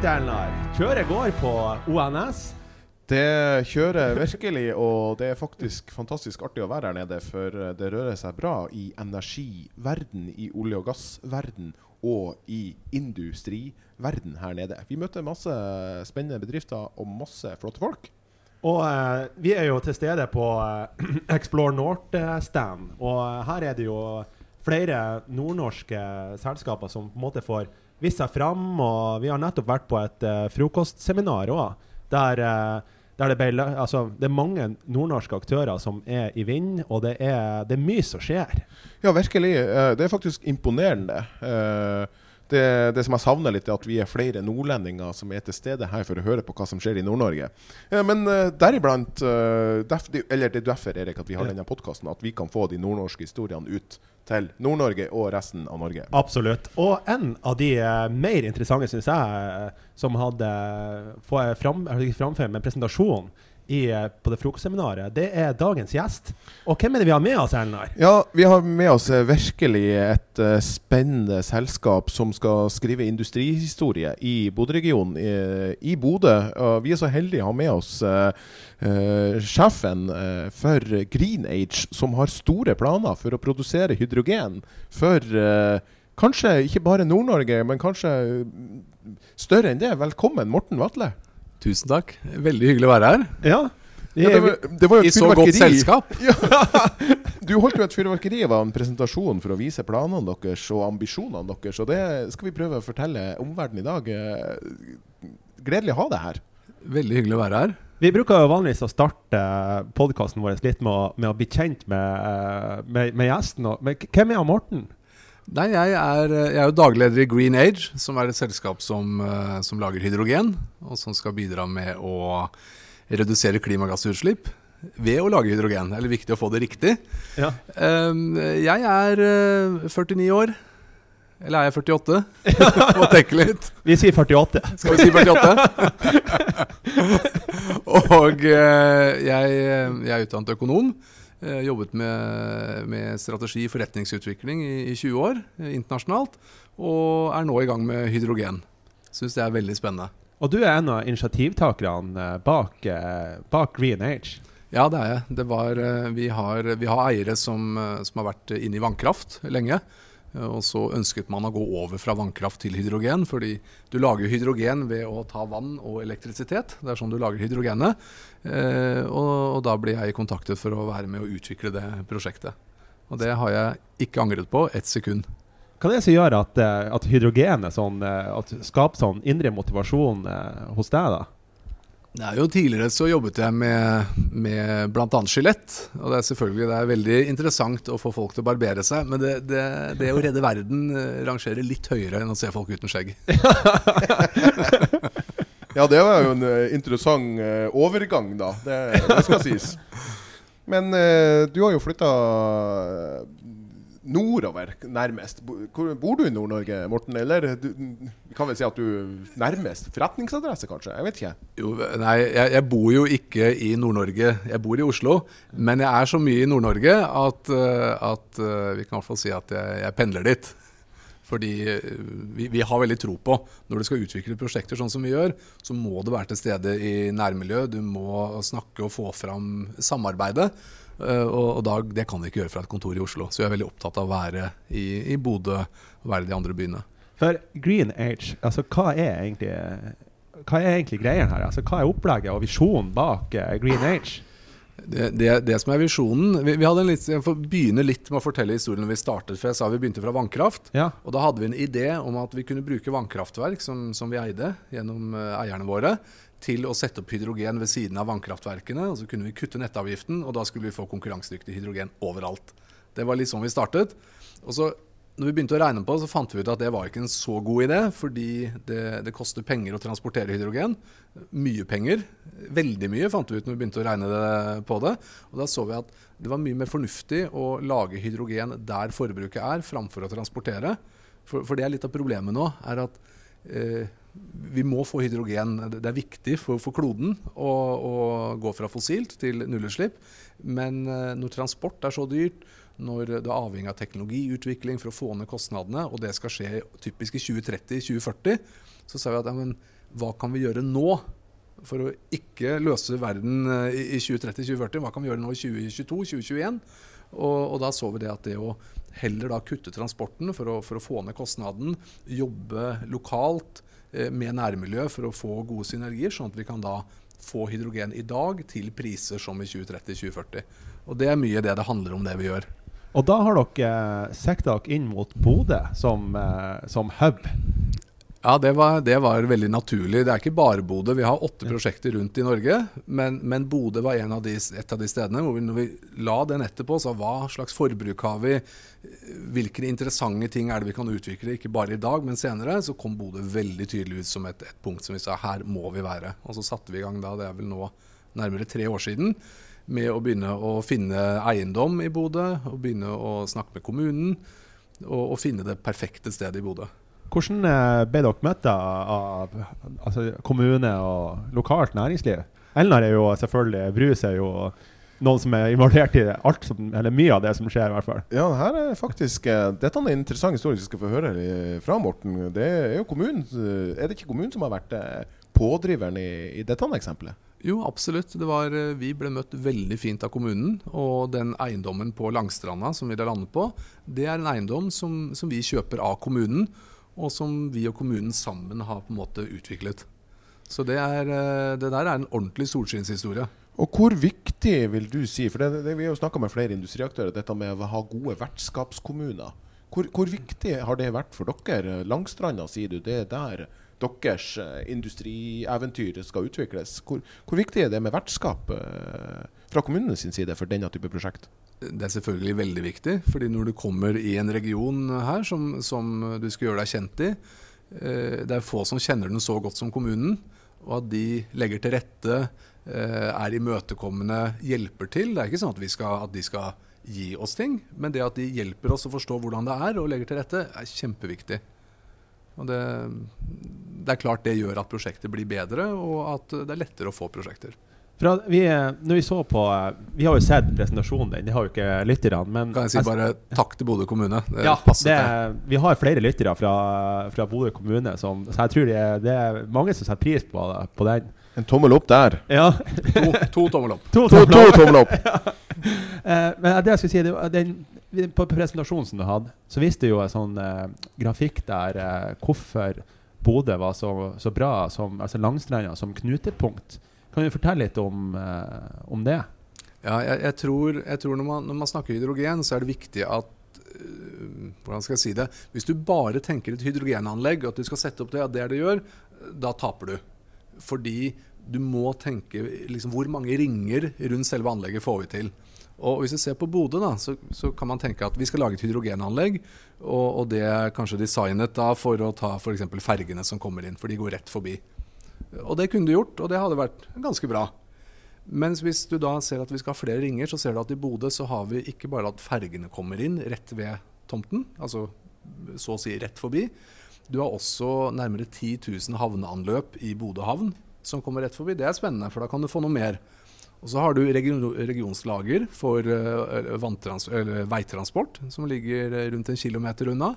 right, Elnar. Kjøret går på ONS. Det kjører virkelig, og det er faktisk fantastisk artig å være her nede. For det rører seg bra i energiverden, i olje- og gassverden og i industriverden her nede. Vi møter masse spennende bedrifter og masse flotte folk. Og eh, vi er jo til stede på eh, Explore North-stand. Og eh, her er det jo flere nordnorske selskaper som på en måte får vist seg fram. Og vi har nettopp vært på et uh, frokostseminar òg, der, uh, der det, ble, altså, det er mange nordnorske aktører som er i vind, og det er, det er mye som skjer. Ja, virkelig. Uh, Det er faktisk imponerende. Eh, Det, det som jeg savner litt, er at vi er flere nordlendinger som er til stede her for å høre på hva som skjer i Nord-Norge. Ja, Men eh, deriblant eh, derf, Eller det er derfor Erik, at vi har denne podkasten, at vi kan få de nordnorske historiene ut til Nord-Norge og resten av Norge. Absolutt. Og en av de eh, mer interessante, syns jeg, eh, som hadde fram, framført med presentasjon i, eh, på det frokostseminaret, det er dagens gjest. Og hvem er det vi har med oss, Elnar? Ja, vi har med oss eh, virkelig et uh, spennende selskap som skal skrive industrihistorie i Bodø-regionen, i, i Bodø. Og vi er så heldige å ha med oss uh, uh, sjefen for Green Age, som har store planer for å produsere hydrogen for kanskje ikke bare Nord-Norge, men kanskje mm, større enn det. Velkommen, Morten Vatle. Tusen takk. Veldig hyggelig å være her. Ja. det, Ja, det, var, det var jo I så godt selskap. Ja, du holdt jo et fyrverkeri av en presentasjon for å vise planene deres og ambisjonene deres. Og det skal vi prøve å fortelle omverdenen i dag. Eh, Gledelig å ha deg her. Veldig hyggelig å være her. vi bruker jo vanligvis å starte podkasten vår litt med å, med å bli kjent med, eh, med, med gjesten. Og, men hvem er Morten? Nei, jeg er, jeg er jo dagleder i Green Age, som er et selskap som, eh, som lager hydrogen, og som skal bidra med å redusere klimagassutslipp ved å lage hydrogen. Det er viktig å få det riktig. Ja. Um, jeg er eh, 49 år. Eller er jeg 48? Må tenke litt. Vi sier 48. Skal vi si 48? og eh, jeg, jeg er utdannet økonom. Eh, jobbet med, med strategi og forretningsutvikling i, i 20 år eh, internasjonalt. Og er nå i gang med hydrogen. Syns det er veldig spennende. Og du er en av initiativtakerne eh, bak, bak Green Age. Ja, det er jeg. Det var, vi, har, vi har eiere som, som har vært inne i vannkraft lenge. Eh, Og så ønsket man å gå over fra vannkraft til hydrogen, fordi du lager hydrogen ved å ta vann og elektrisitet. Det er sånn du lager hydrogenet. Eh, og, da ble jeg kontaktet for å være med å utvikle det prosjektet. Og det har jeg ikke angret på ett sekund. Hva er det som gjør at, eh, at hydrogen er sånn, skaper sånn indre motivasjon hos deg? da? Det er jo Tidligere så jobbet jeg med, med bl.a. skjelett. Og det er selvfølgelig det er veldig interessant å få folk til å barbere seg, men det, det, det å redde verden eh, rangerer litt høyere enn å se folk uten skjegg. Ja, det var jo en eh, interessant eh, overgang, da. Det, det skal sies. Men du har jo flytta nordover, nærmest. Bor du i Nord-Norge, Morten? Eller du, kan vel si at du nærmest forretningsadresse, kanskje? Jeg vet ikke. Jo, nei, jeg, jeg bor jo ikke i Nord-Norge, jeg bor i Oslo. Men jeg er så mye i Nord-Norge at, eh, at eh, vi kan i hvert fall si at jeg, jeg pendler dit. Fordi eh, vi, vi har veldig tro på når du skal utvikle prosjekter sånn som vi gjør, så må du være til stede i nærmiljøet. Du må snakke og få fram samarbeidet. Eh, Og, og da, det kan vi ikke gjøre fra et kontor i Oslo. Så vi er veldig opptatt av å være i, i Bodø og være i de andre byene. For Green Age, altså hva er egentlig egentlig greien her? Altså, hva er opplegget og visjonen bak eh, Green Age? Det, det, det som er visjonen vi, vi hadde en litt, Jeg får begynne litt med å fortelle historien når vi startet. For jeg sa vi begynte fra vannkraft. Ja. Og da hadde vi en idé om at vi kunne bruke vannkraftverk som, som vi eide gjennom uh, eierne våre, til å sette opp hydrogen ved siden av vannkraftverkene. Og så kunne vi kutte nettavgiften, og da skulle vi få konkurransedyktig hydrogen overalt. Det var litt sånn vi startet. Og så når vi begynte å regne på det, så fant vi ut at det var ikke en så god idé, fordi det, det koster penger å transportere hydrogen. Mye penger. Veldig mye, fant vi ut når vi begynte å regne det på det. Og da så vi at det var mye mer fornuftig å lage hydrogen der forbruket er, framfor å transportere. For, for det er litt av problemet nå, er at eh, vi må få hydrogen. Det er viktig for, for kloden å, å gå fra fossilt til nullutslipp. Men eh, når transport er så dyrt, når det er avhengig av teknologiutvikling for å få ned kostnadene, og det skal skje typisk i 2030-2040, så sa vi at ja, men hva kan vi gjøre nå for å ikke løse verden eh, i 2030-2040? Hva kan vi gjøre nå i 2022-2021? Og, og, da så vi det at det å heller da kutte transporten for å, for å få ned kostnaden, jobbe lokalt med nærmiljø for å få gode synergier, sånn at vi kan da få hydrogen i dag til priser som i 2030-2040. Og Det er mye det det handler om, det vi gjør. Og da har dere sikta dere inn mot Bodø som, eh, som hub. Ja, det var, det var, veldig naturlig. Det er ikke bare Bodø. Vi har åtte prosjekter rundt i Norge. Men, men Bodø var av de, et av de stedene hvor vi, når vi la den etterpå, sa hva slags forbruk har vi? Hvilke interessante ting er det vi kan utvikle, ikke bare i dag, men senere? Så kom Bodø veldig tydelig ut som et, et punkt som vi sa her må vi være. Og så satte vi i gang da, det er vel nå nærmere tre år siden, med å begynne å finne eiendom i Bodø, og begynne å snakke med kommunen, og, og finne det perfekte stedet i Bodø. Hvordan eh, ble dere møtt av altså, kommune og lokalt næringsliv? Elnar er jo selvfølgelig Brus er jo noen som er involvert i alt som, eller mye av det som skjer. i hvert fall. Ja, her er faktisk, eh, Dette er en interessant historie vi skal få høre fra Morten. Det er jo kommunen, er det ikke kommunen som har vært eh, pådriveren i, i dette eksempelet? Jo, absolutt. Var, vi ble møtt veldig fint av kommunen. Og den eiendommen på Langstranda som vi da landet på, det er en eiendom som, som vi kjøper av kommunen og som vi og kommunen sammen har på en måte utviklet. Så det, er, eh, det der er en ordentlig solskinnshistorie. Og hvor viktig vil du si, for det, det, vi har jo snakka med flere industriaktører, dette med å ha gode vertskapskommuner. Hvor, hvor, viktig har det vært for dere? Langstranda, sier du. Det er der deres eh, industrieventyr skal utvikles. Hvor, hvor viktig er det med vertskap eh, fra kommunenes side for denne type prosjekt? Det er selvfølgelig veldig viktig. fordi når du kommer i en region her som, som du skal gjøre deg kjent i, eh, det er få som kjenner den så godt som kommunen. Og at de legger til rette, eh, er imøtekommende, hjelper til. Det er ikke sånn at, skal, at de skal gi oss ting, men det at de hjelper oss å forstå hvordan det er og legger til rette, er kjempeviktig. Og det, det er klart det gjør at prosjektet blir bedre, og at det er lettere å få prosjekter. Fra, vi, når vi så på Vi har jo sett presentasjonen din, det har jo ikke lytterne. Men kan jeg si bare takk til Bodø kommune? Det ja, det, vi har flere lyttere fra, fra Bodø kommune, som, så jeg tror det, det, er mange som setter pris på, på den. En tommel opp der. Ja. to, to tommel opp. To, to, to tommel opp. ja. eh, men det jeg skulle si, det, den, på presentasjonen som du hadde, så viste du jo en sånn eh, grafikk der eh, hvorfor Bodø var så, så bra, som, altså Langstranda som knutepunkt. Kan du fortelle litt om, eh, om det? Ja, jeg, jeg, tror, jeg tror når, man, når, man, snakker hydrogen, så er det viktig at uh, Hvordan skal jeg si det? Hvis du bare tenker et hydrogenanlegg, og at du skal sette opp det, at det er det gjør, da taper du. Fordi du må tenke liksom, hvor mange ringer rundt selve anlegget får vi til. Og Hvis vi ser på Bodø, så, så, kan man tenke at vi skal lage et hydrogenanlegg. Og, og det er kanskje designet da for å ta f.eks. fergene som kommer inn, for de går rett forbi. Og det kunne du gjort, og det hadde vært ganske bra. Mens hvis du da ser at vi skal ha flere ringer, så ser du at i Bodø så har vi ikke bare at fergene kommer inn rett ved tomten, altså så å si rett forbi. Du har også nærmere 10 000 havneanløp i Bodø havn som kommer rett forbi. Det er spennende, for da kan du få noe mer. Og så har du region, regionslager for uh, veitransport, som ligger rundt en kilometer unna.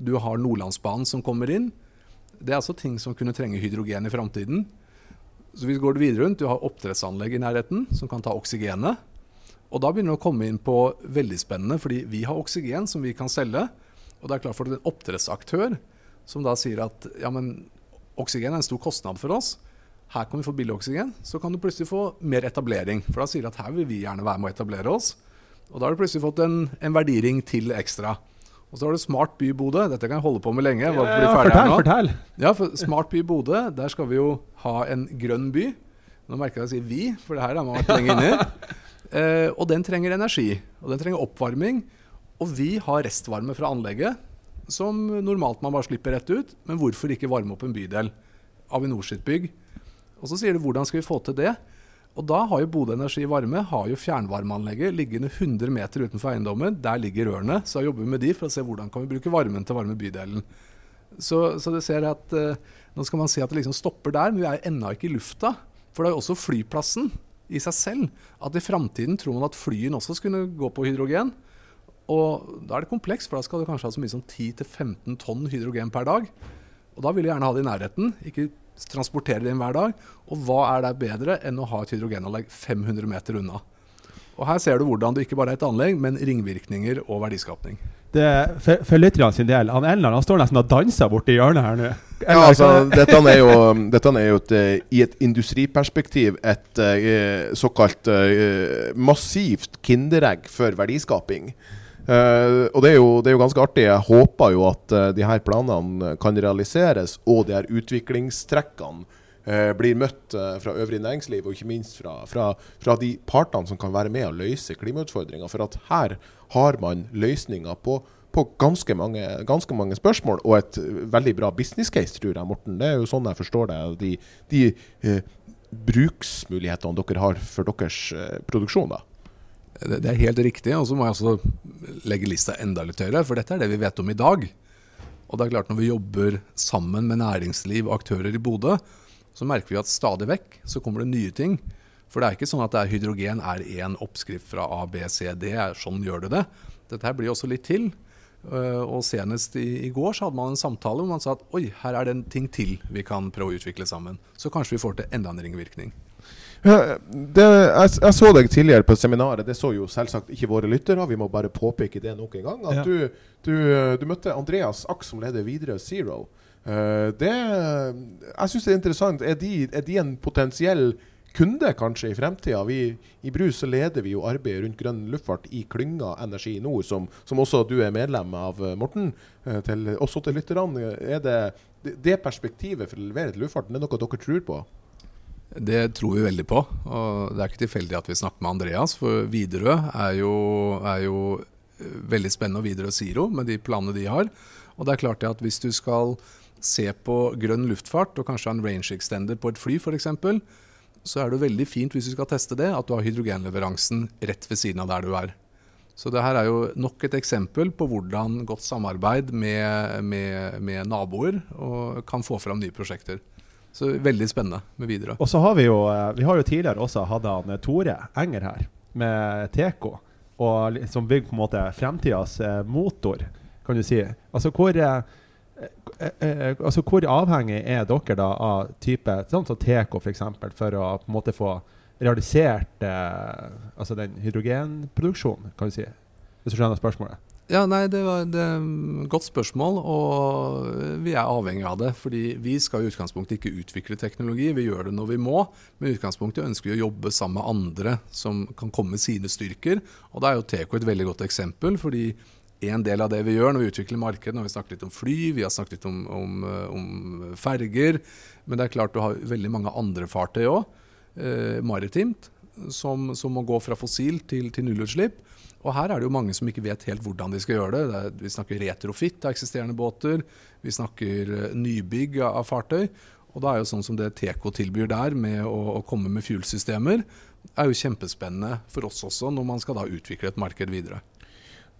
Du har Nordlandsbanen som kommer inn. Det er altså ting som kunne trenge hydrogen i framtiden. Så vi går det videre rundt. Du har oppdrettsanlegg i nærheten som kan ta oksygenet. Og da begynner det å komme inn på veldig spennende, fordi vi har oksygen som vi kan selge. Og det er klart for en oppdrettsaktør som da sier at ja, men oksygen er en stor kostnad for oss. Her kan vi få billig oksygen. Så kan du plutselig få mer etablering. For da sier de at her vil vi gjerne være med å etablere oss. Og da har du plutselig fått en, en verdiring til ekstra. Og så har du Smart by Bodø. Dette kan jeg holde på med lenge. Ja, ja, fortell, fortell. Ja, for Smart by Bodø, der skal vi jo ha en grønn by. Nå merker jeg at jeg sier 'vi', for det her har man vært lenge inni. Eh, og den trenger energi. Og den trenger oppvarming. Og vi har restvarme fra anlegget, som normalt man bare slipper rett ut. Men hvorfor ikke varme opp en bydel? Avinor sitt bygg. Og så sier du hvordan skal vi få til det? Og da har jo Bodø Energi Varme har jo fjernvarmeanlegget liggende 100 meter utenfor eiendommen. Der ligger rørene. Så jobber vi med de for å se hvordan kan vi bruke varmen til å varme bydelen. Så, så du ser at uh, Nå skal man si at det liksom stopper der, men vi er ennå ikke i lufta. For det er jo også flyplassen i seg selv. At i framtiden tror man at flyene også skulle gå på hydrogen. Og da er det komplekst, for da skal du kanskje ha så mye som 10-15 tonn hydrogen per dag. Og da vil du gjerne ha det i nærheten. Ikke transporterer det inn hver dag. Og hva er det bedre enn å ha et hydrogenanlegg 500 meter unna? Og Her ser du hvordan det ikke bare er et anlegg, men ringvirkninger og verdiskapning. Det, for for lytterne sin del, han Elnar han står nesten og danser borti hjørnet her nå. Ja, altså, dette er jo, dette er jo et, eh, i et industriperspektiv et eh, såkalt eh, massivt kinderegg for verdiskaping. Eh, og det er, jo, det er jo ganske artig. Jeg håper jo at uh, de her planene kan realiseres, og de her utviklingstrekkene uh, blir møtt fra øvrig næringsliv, og ikke minst fra, fra, fra de partene som kan være med å løse klimautfordringer. For at her har man løsninger på, på ganske, mange, ganske mange spørsmål, og et veldig bra business case, tror jeg, Morten. Det er jo sånn jeg forstår det. De, de bruksmulighetene dere har for deres produksjon. da. Det, er helt riktig. Og så må jeg også legge lista enda litt høyere, for dette er det vi vet om i dag. Og det er klart Når vi jobber sammen med næringsliv og aktører i Bodø, så merker vi at stadig vekk så kommer det nye ting. For det er ikke sånn at er hydrogen er én oppskrift fra A, B, C, D. Sånn gjør det det. Dette her blir også litt til. Uh, og senest i, i, går så hadde man en samtale hvor man sa at oi, her er det en ting til vi kan prøve å utvikle sammen. Så kanskje vi får til enda en ringvirkning. Det, jeg, jeg, så deg tidligere på seminaret. Det så jo selvsagt ikke våre lyttere. Vi må bare påpeke det nok en gang. At ja. du, du, du, møtte Andreas Aks, som leder Videre Zero. Uh, det, jeg syns det er interessant. Er de, er de en potensiell kunde kanskje i fremtida. I Brus leder vi jo arbeidet rundt grønn luftfart i klynga Energi Nord, som, som, også du er medlem av, eh, Morten. Eh, til, også til lytterne. Er det, det perspektivet for å levere til luftfarten er noe dere tror på? Det tror vi veldig på. og Det er ikke tilfeldig at vi snakker med Andreas. For Widerøe er er jo eh, veldig spennende, og Widerøe Zero med de planene de har. Og det er klart at Hvis du skal se på grønn luftfart og kanskje ha en range extender på et fly f.eks., så er det veldig fint hvis du skal teste det, at du har hydrogenleveransen rett ved siden av der du er. Så det her er jo nok et eksempel på hvordan godt samarbeid med, med, med naboer kan få fram nye prosjekter. Så veldig spennende med videre. Og så har vi jo eh, Vi har jo tidligere også hatt han eh, Tore Enger her, med Teko. Og som bygger på en måte fremtidas eh, motor, kan du si. Altså hvor altså Hvor avhengig er dere da av type sånn som Teco f.eks. For, for å på en måte få realisert altså den hydrogenproduksjonen, kan du si? Hvis du skjønner spørsmålet? Ja, nei, det var et godt spørsmål, og vi er avhengig av det. fordi vi skal i utgangspunktet ikke utvikle teknologi, vi gjør det når vi må. Men i utgangspunktet ønsker vi å jobbe sammen med andre som kan komme med sine styrker. Og da er jo Teco et veldig godt eksempel. fordi en del av det vi gjør når vi utvikler markedet. Når vi snakket litt om fly, vi har snakket litt om, om, om ferger. Men det er klart du har veldig mange andre fartøy òg, eh, maritimt, som, som, må gå fra fossil til, til, nullutslipp. Og her er det jo mange som ikke vet helt hvordan de skal gjøre det. det er, vi snakker retrofit av eksisterende båter. Vi snakker eh, nybygg av fartøy. Og da er jo sånn som det Teco tilbyr der, med å, å komme med fuelsystemer, er jo kjempespennende for oss også, når man skal da utvikle et marked videre.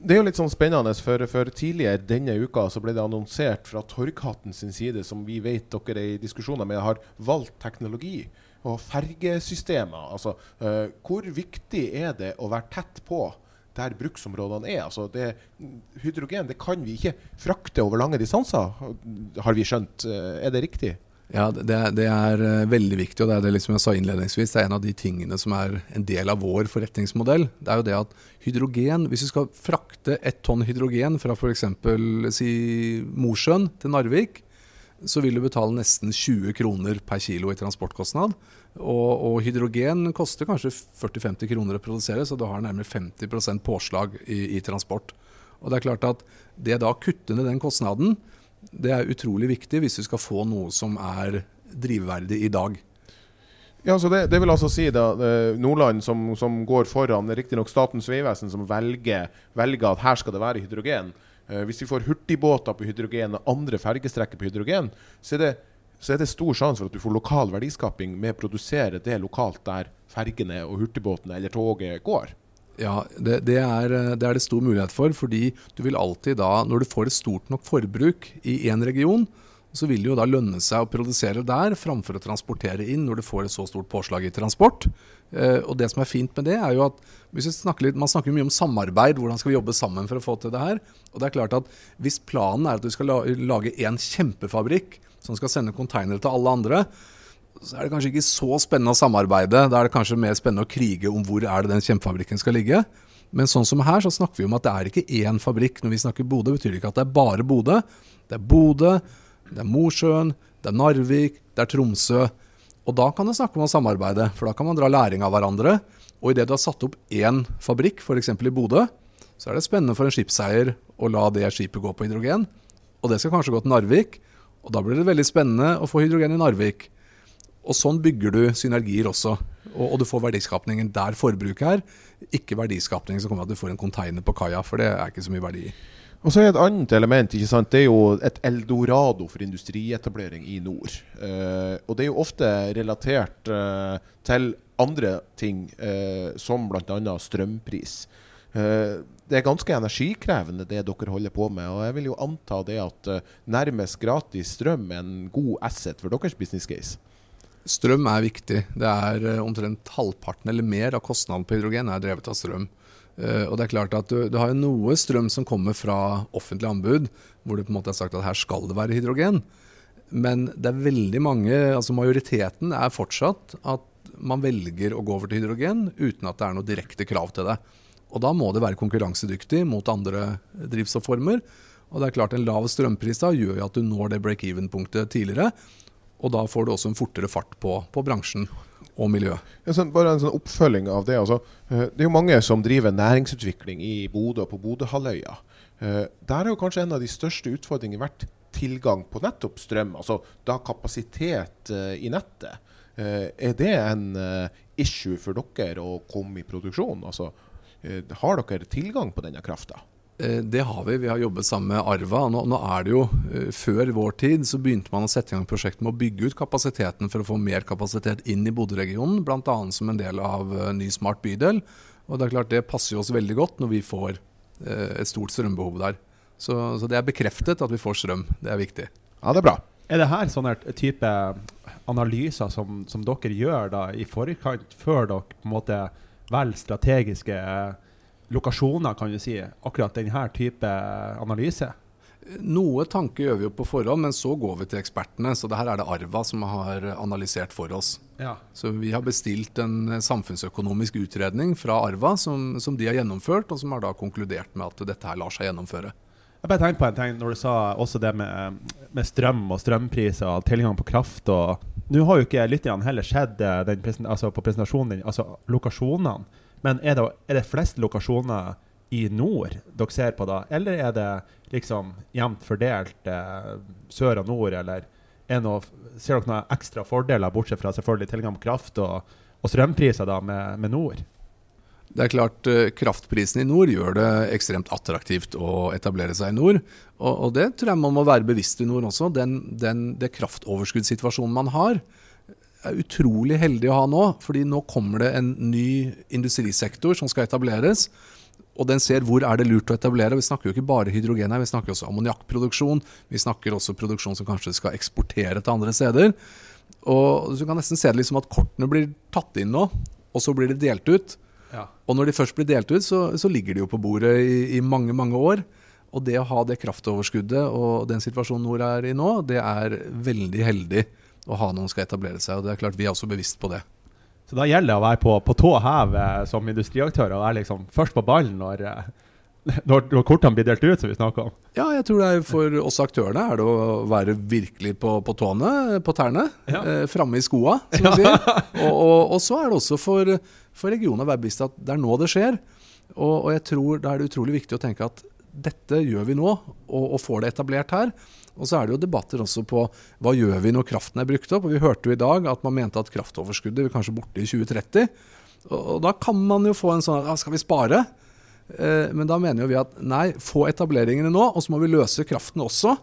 Det er jo litt sånn spennende, for, for, tidligere denne uka så ble det annonsert fra Torghatten sin side, som vi vet dere er i diskusjoner med, har valgt teknologi og fergesystemer. Altså, uh, hvor viktig er det å være tett på der bruksområdene er? Altså, det, hydrogen det kan vi ikke frakte over lange distanser, har vi skjønt. Uh, er det riktig? Ja, det, det, er eh, veldig viktig, og det er det liksom jeg sa innledningsvis, det er en av de tingene som er en del av vår forretningsmodell. Det er jo det at hydrogen, Hvis du skal frakte ett tonn hydrogen fra f.eks. Si Mosjøen til Narvik, så vil du betale nesten 20 kroner per kilo i transportkostnad. Og, og hydrogen koster kanskje 40-50 kroner å produsere, så du har nærmere 50% påslag i, i transport. Og det er klart at det da å kutte ned den kostnaden, det er utrolig viktig hvis du skal få noe som er drivverdig i dag. Ja, så det, det vil altså si da Nordland som, som går foran, riktignok Statens vegvesen som velger, velger, at her skal det være hydrogen. Eh, hvis vi får hurtigbåter på hydrogen og andre fergestrekker på hydrogen, så er, det, så er det stor sjanse for at du får lokal verdiskaping med å produsere det lokalt der fergene og hurtigbåtene eller toget går. Ja, det, det, er, det, er, det stor mulighet for. Fordi du vil alltid da, når du får et stort nok forbruk i én region, så vil det jo da lønne seg å produsere der framfor å transportere inn når du får et så stort påslag i transport. Eh, og det som er fint med det, er jo at snakker litt, Man snakker mye om samarbeid, hvordan skal vi jobbe sammen for å få til det her. Og det er klart at Hvis planen er at du skal lage en kjempefabrikk som skal sende containere til alle andre, så er det kanskje ikke så spennende å samarbeide. Da er det kanskje mer spennende å krige om hvor er det den kjempefabrikken skal ligge. Men sånn som her, så snakker vi om at det er ikke én fabrikk. Når vi snakker Bodø, betyr det ikke at det er bare Bodø. Det er Bodø, det er Mosjøen, det er Narvik, det er Tromsø. Og da kan det snakke om å samarbeide, for da kan man dra læring av hverandre. Og idet du har satt opp én fabrikk, f.eks. i Bodø, så er det spennende for en skipseier å la det skipet gå på hydrogen. Og det skal kanskje gå til Narvik, og da blir det veldig spennende å få hydrogen i Narvik. Og sånn bygger du synergier også. Og, og, du får verdiskapningen der forbruket er, ikke verdiskapningen som kommer av at du får en container på kaia, for det er ikke så mye verdi i. Og så er Et annet element ikke sant? det er jo et eldorado for industrietablering i nord. Eh, og Det er jo ofte relatert eh, til andre ting, eh, som bl.a. strømpris. Eh, det er ganske energikrevende det dere holder på med. og Jeg vil jo anta det at eh, nærmest gratis strøm er en god asset for deres business case. Strøm er viktig. Det er eh, omtrent halvparten eller mer av kostnaden på hydrogen er drevet av strøm. Eh, og det er klart at du, du har jo noe strøm som kommer fra offentlig anbud, hvor det på en måte er sagt at her skal det være hydrogen. Men det er veldig mange, altså majoriteten er fortsatt at man velger å gå over til hydrogen uten at det er noe direkte krav til det. Og da må det være konkurransedyktig mot andre drivstofformer. Og det er klart En lav strømpris da gjør jo at du når det break-even-punktet tidligere. Og da får du også en fortere fart på, på bransjen og miljø. Bare en sånn oppfølging av det. Altså, eh, det er jo mange som driver næringsutvikling i Bodø og på Bodøhalvøya. Eh, der har jo kanskje en av de største utfordringene vært tilgang på nettopp strøm, altså da kapasitet eh, i nettet. Er det en issue for dere å komme i produksjon? Altså, har dere tilgang på denne krafta? Eh, det har vi. Vi har jobbet sammen med Arva. Nå, nå, er det jo, eh, Før vår tid så begynte man å sette i gang prosjekt med å bygge ut kapasiteten for å få mer kapasitet inn i Bodø-regionen, bl.a. som en del av eh, ny smart bydel. Og Det er klart det passer oss veldig godt når vi får et stort strømbehov der. Så, så, det er bekreftet at vi får strøm. Det er viktig. Ja, det er bra. Er det her sånne type analyser som, som dere gjør da i forkant, før dere på en måte velger strategiske lokasjoner, kan du si, akkurat denne type analyse? Noe tanke gjør vi jo på forhånd, men så går vi til ekspertene. Så det her er det Arva som har analysert for oss. Ja. Så vi har bestilt en samfunnsøkonomisk utredning fra Arva som, som, de har gjennomført, og som har da konkludert med at dette her lar seg gjennomføre. Jeg bare tenkte på en ting når du sa også det med, med strøm og strømpriser og tilgang på kraft. og Nå har jo ikke lytterne heller sett den, altså på presentasjonen din, altså lokasjonene. Men er det, er det flest lokasjoner i nord dere ser på da, eller er det liksom jevnt fordelt eh, sør og nord, eller noe, ser dere noen ekstra fordeler, bortsett fra selvfølgelig tilgang på kraft og, og strømpriser da med, med, nord? Det er klart, uh, Kraftprisen i nord gjør det ekstremt attraktivt å etablere seg i nord. Og, og det tror jeg man må være bevisst i nord også. Den, den, det kraftoverskuddssituasjonen man har, er utrolig heldig å ha nå. fordi nå kommer det en ny industrisektor som skal etableres. Og den ser hvor er det lurt å etablere. Vi snakker jo ikke bare hydrogen her, vi snakker også ammoniakkproduksjon. Vi snakker også produksjon som kanskje skal eksportere til andre steder. Og Du kan nesten se det liksom at kortene blir tatt inn nå, og så blir de delt ut. Ja. Og når de først blir delt ut, så, så ligger de jo på bordet i, i, mange, mange år. Og det å ha det kraftoverskuddet og den situasjonen Nord er i nå, det er veldig heldig å ha noen skal etablere seg. og det er klart Vi er også bevisst på det. Så da gjelder det å være på, på tå hev eh, som industriaktør og være liksom først på ballen når, eh, når, når kortene blir delt ut, som vi snakker om? Ja, jeg tror det er for oss aktørene er det å være virkelig på, på tåene, på tærne. Ja. Eh, Framme i skoa, som vi sier. Og, og, og, så er det også for, for regionen å være bevisst at det er nå det skjer. Og, og jeg tror da er det utrolig viktig å tenke at dette gjør vi nå, og, og får det etablert her. Og så er det jo debatter også på hva gjør vi når kraften er brukt opp. og Vi hørte jo i dag at man mente at kraftoverskuddet vil kanskje borte i 2030. Og da kan man jo få en sånn ja, skal vi spare? Eh, men da mener jo vi at nei, få etableringene nå, og så må vi løse kraften også.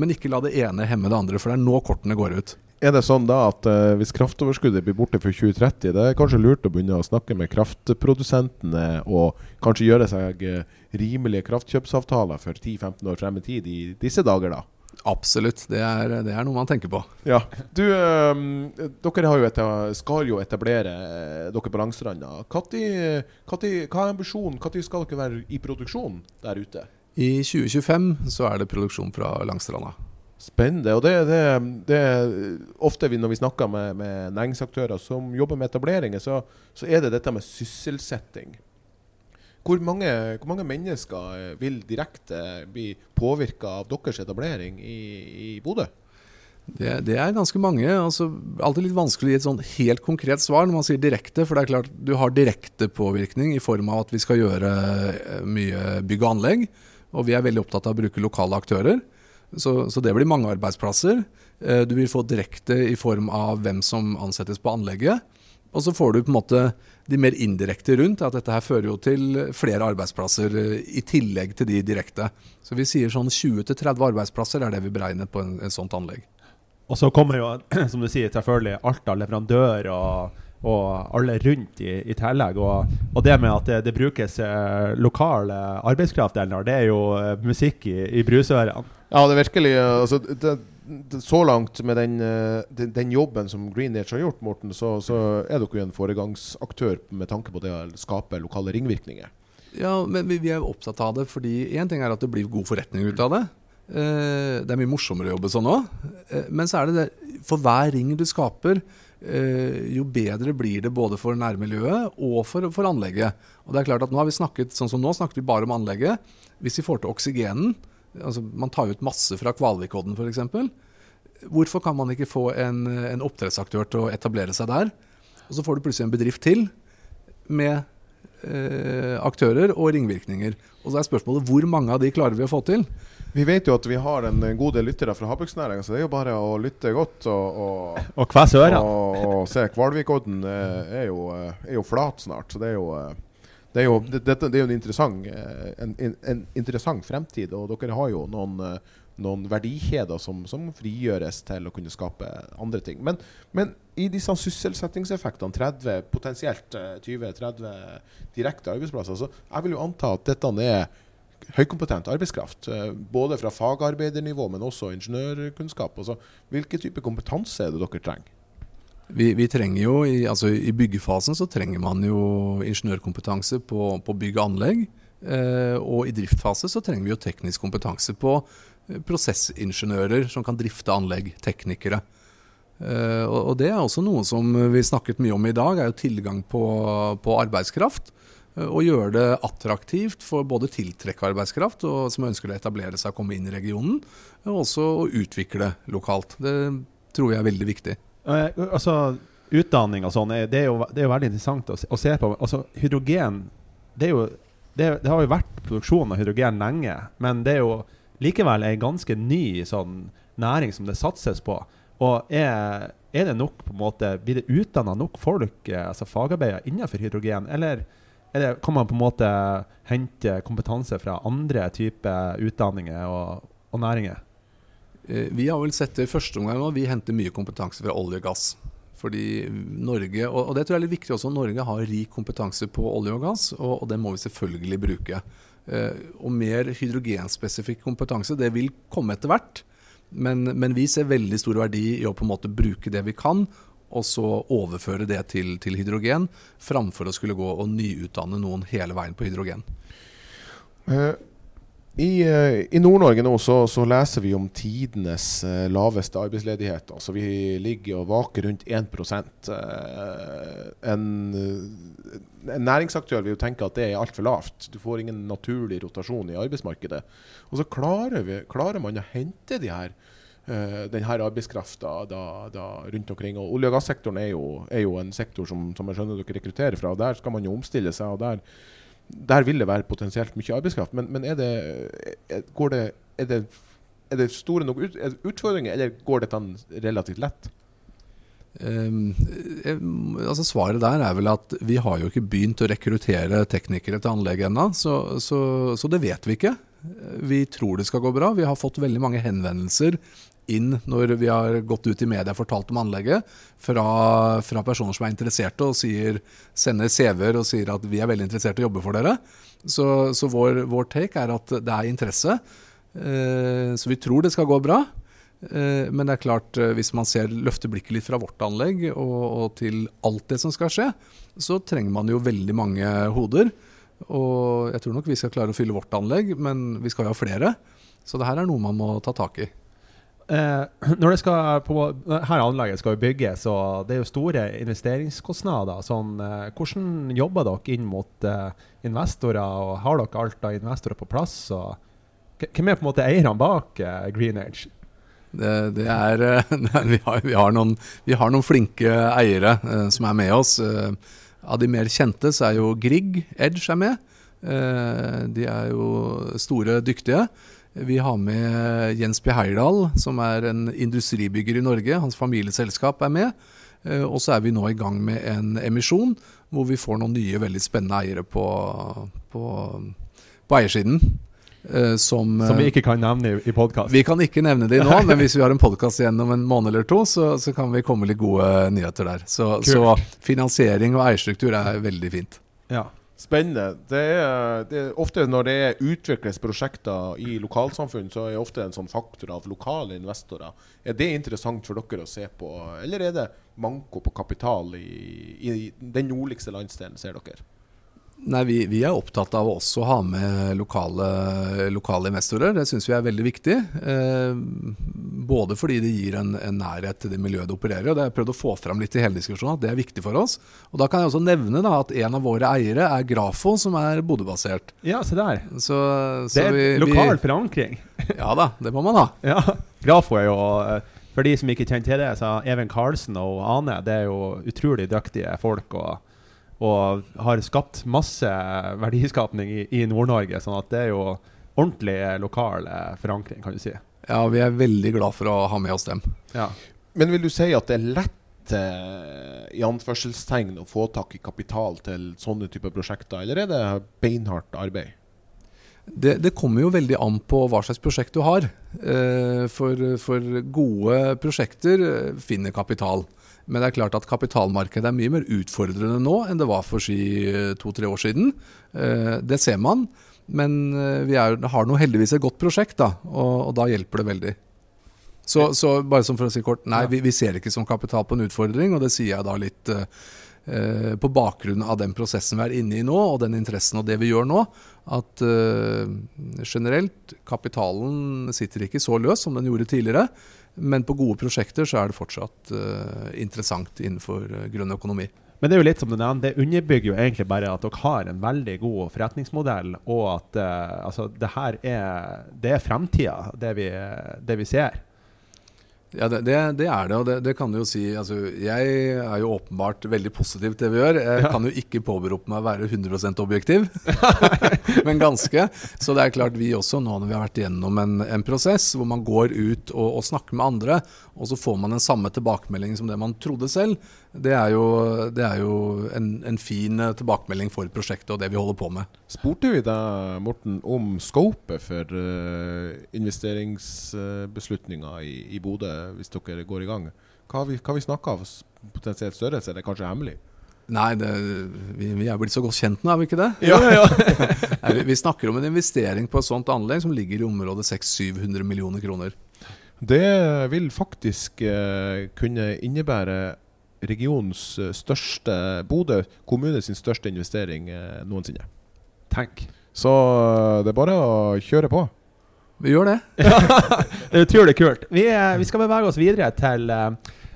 Men ikke la det ene hemme det andre, for det er nå kortene går ut. Er det sånn da at eh, hvis kraftoverskuddet blir borte for 2030, det er kanskje lurt å begynne å snakke med kraftprodusentene og kanskje gjøre seg uh, rimelige kraftkjøpsavtaler for 10-15 år frem i tid i disse dager, da? Absolutt. Det er, det er, noe man tenker på. Ja. Du, um, dere jo etter, skal jo etablere uh, dere på Langstranda. hva er ambisjonen? Når skal dere være i produksjon der ute? I 2025 så er det produksjon fra Langstranda. Spennende. og det, det, det Ofte når vi snakker med, med, næringsaktører som jobber med etableringer, så, så, er det dette med sysselsetting. Hvor mange, hvor mange mennesker eh, vil direkte bli påvirka av deres etablering i, i Bodø? Det, det, er ganske mange. altså Alltid litt vanskelig å gi et sånn helt konkret svar når man sier direkte. For det er klart du har direkte påvirkning i form av at vi skal gjøre eh, mye bygg og anlegg. Og vi er veldig opptatt av å bruke lokale aktører. Så, så, det blir mange arbeidsplasser. Eh, du vil få direkte i form av hvem som ansettes på anlegget. Og så får du på en måte de mer indirekte rundt. At dette her fører jo til flere arbeidsplasser eh, i tillegg til de direkte. Så vi sier sånn 20-30 arbeidsplasser er det vi beregner på en, en sånt anlegg. Og så kommer jo, som du sier, selvfølgelig alt av leverandører og, og alle rundt i, i tillegg. Og, og, det med at det, det brukes eh, lokal arbeidskraft, det er jo eh, musikk i, i brusørene. Ja, det er virkelig altså, det, det, Så langt med den, eh, den, den, jobben som Green Nature har gjort, Morten, så, så er dere jo en foregangsaktør med tanke på det å skape lokale ringvirkninger. Ja, men vi, vi er opptatt av det fordi én ting er at det blir god forretning ut av det. Eh, det er mye morsommere å jobbe sånn òg. Eh, men så er det det For hver ring du skaper, jo bedre blir det både for nærmiljøet og for, for anlegget. Og det er klart at nå har vi snakket, sånn som nå snakket vi bare om anlegget. Hvis vi får til oksygenen, altså Man tar ut masse fra Kvalvikodden f.eks. Hvorfor kan man ikke få en, en, oppdrettsaktør til å etablere seg der? Og så får du plutselig en bedrift til med eh, aktører og ringvirkninger. Og så er spørsmålet hvor mange av de klarer vi å få til? Vi vet jo at vi har en god del lyttere fra havbruksnæringa, så det er jo bare å lytte godt og, og, og, og, og se. Kvalvikodden er, er, er, jo flat snart, så det er jo eh, det er jo, det, det, det er jo en, interessant, en, en, en, interessant, fremtid, og dere har jo noen, eh, noen verdikjeder som, som, frigjøres til å kunne skape andre ting. Men, men i disse sysselsettingseffektene, 30, potensielt 20-30 eh, direkte arbeidsplasser, så jeg vil jo anta at dette er høykompetent arbeidskraft. Både fra fagarbeidernivå, men også ingeniørkunnskap. Altså, hvilken type kompetanse er det dere trenger? Vi, vi, trenger jo, i, altså I byggefasen så trenger man jo ingeniørkompetanse på, på bygg og anlegg. Eh, og i driftfase så trenger vi jo teknisk kompetanse på eh, prosessingeniører som kan drifte anlegg, teknikere. Eh, og, og, det er også noe som vi snakket mye om i dag, er jo tilgang på, på arbeidskraft. Eh, og gjøre det attraktivt for både tiltrekke arbeidskraft og som ønsker å etablere seg og komme inn i regionen, og også å utvikle lokalt. Det tror jeg er veldig viktig. Uh, altså, utdanning og sånn, det, er jo, det er jo veldig interessant å, å se på. Altså, hydrogen det, jo, det, det, har jo vært produksjon av hydrogen lenge, men det er jo likevel en ganske ny sånn næring som det satses på. Og er, er det nok på en måte, Blir det utdanna nok folk, eh, altså fagarbeidere, innenfor hydrogen? Eller det, kan man på en måte hente kompetanse fra andre typer utdanninger og, og næringer? Eh, vi har vel sett det i første omgang nå. Vi henter mye kompetanse fra olje og gass. Fordi Norge, og det tror jeg er litt viktig også, Norge har rik kompetanse på olje og gass, og, og den må vi selvfølgelig bruke. Eh, og mer hydrogenspesifikk kompetanse, det vil komme etter hvert. Men, men, vi ser veldig stor verdi i å på en måte bruke det vi kan, og så overføre det til, til hydrogen, framfor å skulle gå og nyutdanne noen hele veien på hydrogen. Uh. I, eh, i Nord-Norge nå så, så, leser vi om tidenes uh, laveste arbeidsledighet. Altså Vi ligger og vaker rundt 1 uh, en, en næringsaktør vil jo tenke at det er altfor lavt. Du får ingen naturlig rotasjon i arbeidsmarkedet. Og så klarer, vi, klarer man å hente de her, denne arbeidskrafta rundt omkring. Og Olje- og gassektoren er jo, er jo en sektor som, som jeg skjønner dere rekrutterer fra. og Der skal man jo omstille seg. og der der vil det være potensielt mye arbeidskraft. Men, men er, det, går det, er, det, er, det, store nok ut, utfordringer, eller går dette relativt lett? Um, altså Svaret der er vel at vi har jo ikke begynt å rekruttere teknikere til anlegget ennå, så, så, så, det vet vi ikke. Vi tror det skal gå bra. Vi har fått veldig mange henvendelser inn når vi har gått ut i media og fortalt om anlegget, fra, fra personer som er interesserte og sier, sender CV-er og sier at vi er veldig interessert i å jobbe for dere. Så, så vår, vår, take er at det er interesse. Eh, så vi tror det skal gå bra. Eh, men det er klart, eh, hvis man ser løfter blikket litt fra vårt anlegg og, og til alt det som skal skje, så trenger man jo veldig mange hoder. Og jeg tror nok vi skal klare å fylle vårt anlegg, men vi skal jo ha flere. Så det her er noe man må ta tak i. Eh, når det skal på her anlegget skal jo bygges, og det er jo store investeringskostnader. Sånn, eh, hvordan jobber dere inn mot eh, investorer, og har dere alt av investorer på plass? Og, hvem er på en måte eierne bak eh, Green Age? Det, det er, eh, vi, har, vi, har noen, vi, har, noen, flinke eiere eh, som er med oss. Av de mer kjente så er jo Grieg Edge er med. De er jo store, dyktige. Vi har med Jens P. Heyerdahl, som er en industribygger i Norge. Hans familieselskap er med. Eh, og så er vi nå i gang med en emisjon hvor vi får noen nye, veldig spennende eiere på, på, på eiersiden. Eh, som, som, vi ikke kan nevne i, i podkast? Vi kan ikke nevne det nå, men hvis vi har en podkast igjen om en måned eller to, så, så, kan vi komme litt gode nyheter der. Så, så finansiering og eierstruktur er veldig fint. Ja. Spennende. Det er, det er, ofte når det utvikles prosjekter i lokalsamfunn, så er det ofte en sånn faktor av lokale investorer. Er det interessant for dere å se på, eller er det manko på kapital i, i den nordligste landsdelen, ser dere? Nei, vi, vi, er opptatt av også å ha med lokale, lokale investorer. Det syns vi er veldig viktig. Eh, både fordi det gir en, en, nærhet til det miljøet det opererer og Det har jeg prøvd å få fram litt i hele diskusjonen, at det er viktig for oss. Og Da kan jeg også nevne da, at en av våre eiere er Grafo, som er Bodø-basert. Ja, se der. Så, så det er vi, lokal forankring. ja da, det må man ha. Ja, Grafo er jo eh, for de som ikke kjenner til det, så Even Karlsen og Ane det er jo utrolig dyktige folk. og og har skapt masse verdiskapning i, i Nord-Norge. sånn at det er jo ordentlig lokal eh, forankring, kan du si. Ja, vi er veldig glad for å ha med oss dem. Ja. Men vil du si at det er lett eh, i anførselstegn å få tak i kapital til sånne typer prosjekter, eller er det beinhardt arbeid? Det, det, kommer jo veldig an på hva slags prosjekt du har. Eh, for, for, gode prosjekter finner kapital. Men det er klart at kapitalmarkedet er mye mer utfordrende nå enn det var for si to-tre år siden. Eh, det ser man. Men eh, vi er, har nå heldigvis et godt prosjekt, da, og, og da hjelper det veldig. Så, så, bare som for å si kort, nei, vi, vi, ser ikke som kapital på en utfordring, og det sier jeg da litt eh, på bakgrunn av den prosessen vi er inne i nå, og den interessen og det vi gjør nå, at eh, generelt, kapitalen sitter ikke så løs som den gjorde tidligere. Men på gode prosjekter så er det fortsatt uh, interessant innenfor grønn økonomi. Men det er jo litt som du nevner, det underbygger jo egentlig bare at dere har en veldig god forretningsmodell, og at altså, det her er, det er fremtida, det, det vi ser. Ja, det, det, er det, og det, det, kan du jo si. Altså, jeg er jo åpenbart veldig positiv til det vi gjør. Jeg ja. kan jo ikke påberope meg å være 100% objektiv, men ganske. Så det er klart vi også, nå når vi har vært gjennom en, en prosess hvor man går ut og, og, snakker med andre, og så får man den samme tilbakemeldingen som det man trodde selv, det er jo, det er jo en, en, fin eh, tilbakemelding for prosjektet og det vi holder på med. Spurte vi deg, Morten, om scopet for uh, investeringsbeslutninger uh, i, i Bodø hvis dere går i gang? Hva har vi, hva vi snakka av potensielt størrelse? Er det kanskje hemmelig? Nei, det, vi, vi, er blitt så godt kjent nå, er vi ikke det? Ja, ja. Nei, vi, vi, snakker om en investering på et sånt anlegg som ligger i området 600-700 millioner kroner. Det vil faktisk eh, kunne innebære regionens eh, største Bodø kommunes største investering uh, noensinne. Tenk. Så det er bare å kjøre på. Vi gjør det. det er utrolig kult. Vi, vi, skal bevege oss videre til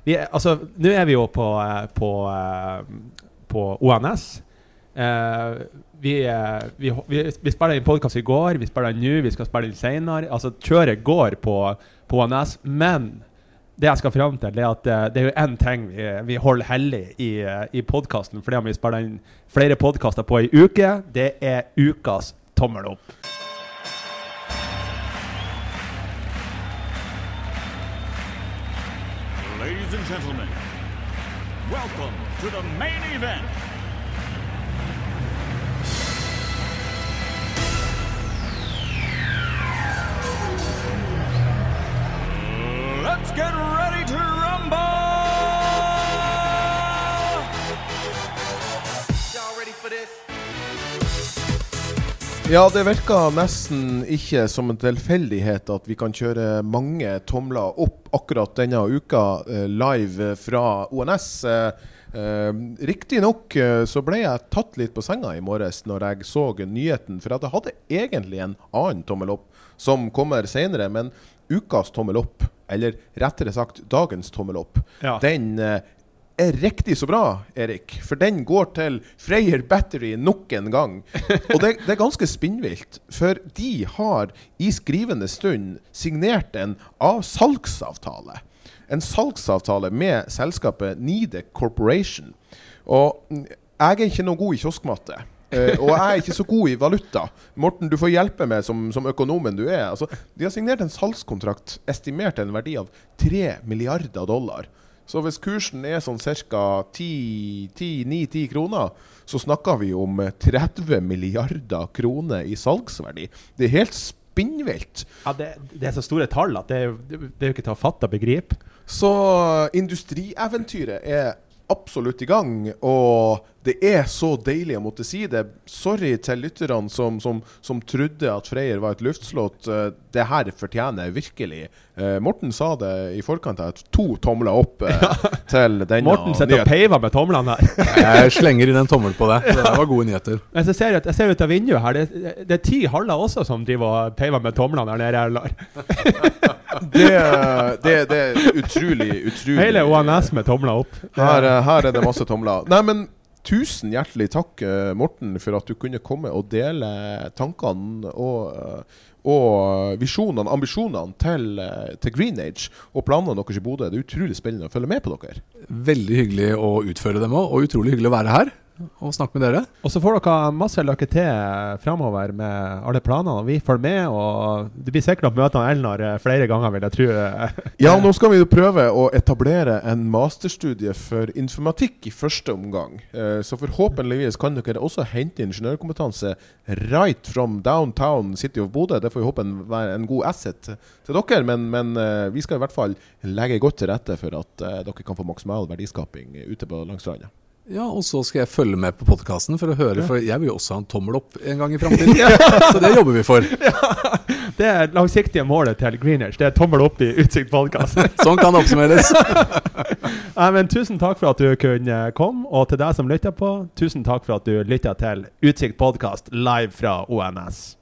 vi, Altså, nå er vi jo på, på, på ONS. Vi, vi, vi, vi spiller inn podkast i går, vi spiller nå, vi skal spille inn senere. Altså, kjøret går på på ONS. Men det jeg skal fram til, er at eh, det er jo én ting vi, vi, holder hellig i, eh, i podkasten, om vi spiller inn flere podkaster på ei uke. Det er ukas tommel opp. Ladies and gentlemen, welcome to the main event. Let's get ready to rumble! Ja, det virker nesten ikke som en tilfeldighet at vi kan kjøre mange tomler opp akkurat denne uka eh, live fra ONS. Eh, eh, Riktignok så ble jeg tatt litt på senga i morges når jeg så nyheten, for jeg hadde egentlig en annen tommel opp som kommer senere. Men ukas tommel opp, eller rettere sagt dagens tommel opp, Ja. den eh, er riktig så bra, Erik. For den går til Freyr Battery nok en gang. Og det, det er ganske spinnvilt. For de har i skrivende stund signert en av salgsavtale. En salgsavtale med selskapet Nide Corporation. Og mm, jeg er ikke noe god i kioskmatte. Eh, og jeg er ikke så god i valuta. Morten, du får hjelpe meg som, som økonomen du er. Altså, de har signert en salgskontrakt estimert til en verdi av 3 milliarder dollar. Så hvis kursen er sånn ca. 9-10 kroner, så snakker vi om 30 milliarder kroner i salgsverdi. Det er helt spinnvilt. Ja, det, det er så store tall at det jo- det er jo ikke til å fatte og begripe. Så industrieventyret er absolutt i gang, og det er så deilig å måtte si det. Sorry til lytterne som, som, som trodde at Freyr var et luftslott. Eh, Det her fortjener virkelig. Eh, Morten sa det i forkant her, to tomler opp eh, til denne Morten sitter og peiver med tomlene her. Jeg slenger inn en tommel på det. Det var gode nyheter. Men så ser jeg, jeg ser ut av vinduet her, det, det er ti haller også som driver og peiver med tomlene der nede. Det, det, det er utrolig, utrolig Hele ONS med tomler opp. Her, eh, her er det masse tomler. Nei, men tusen hjertelig takk, eh, Morten, for at du kunne komme og dele tankene og, eh, og visjonene, ambisjonene til, til Green Age og planene deres i Bodø. Det er utrolig spennende å følge med på dere. Veldig hyggelig å utføre dem òg, og utrolig hyggelig å være her og snakke med dere. Og så får dere masse lykke til framover med alle planene. Vi følger med, og det blir sikkert å møte han Elnar eh, flere ganger, vil jeg tro. Ja, nå skal vi jo prøve å etablere en masterstudie for informatikk i første omgang. Eh, Så forhåpentligvis kan dere også hente ingeniørkompetanse right from downtown City of Bodø. Det får vi håpe være en god asset til dere, men, men eh, vi skal i hvert fall legge godt til rette for at dere kan få maksimal verdiskaping ute på langs stranda. Ja, Og så skal jeg følge med på podkasten for å høre, for jeg vil jo også ha en tommel opp en gang i framtiden. Så det jobber vi for. Det er langsiktige målet til Greeners. Det er tommel opp i Utsikt podkast. Sånn kan det oppsummeres. ja, men tusen takk for at du kunne komme, og til deg som lytter på, tusen takk for at du lytter til Utsikt podkast live fra ONS.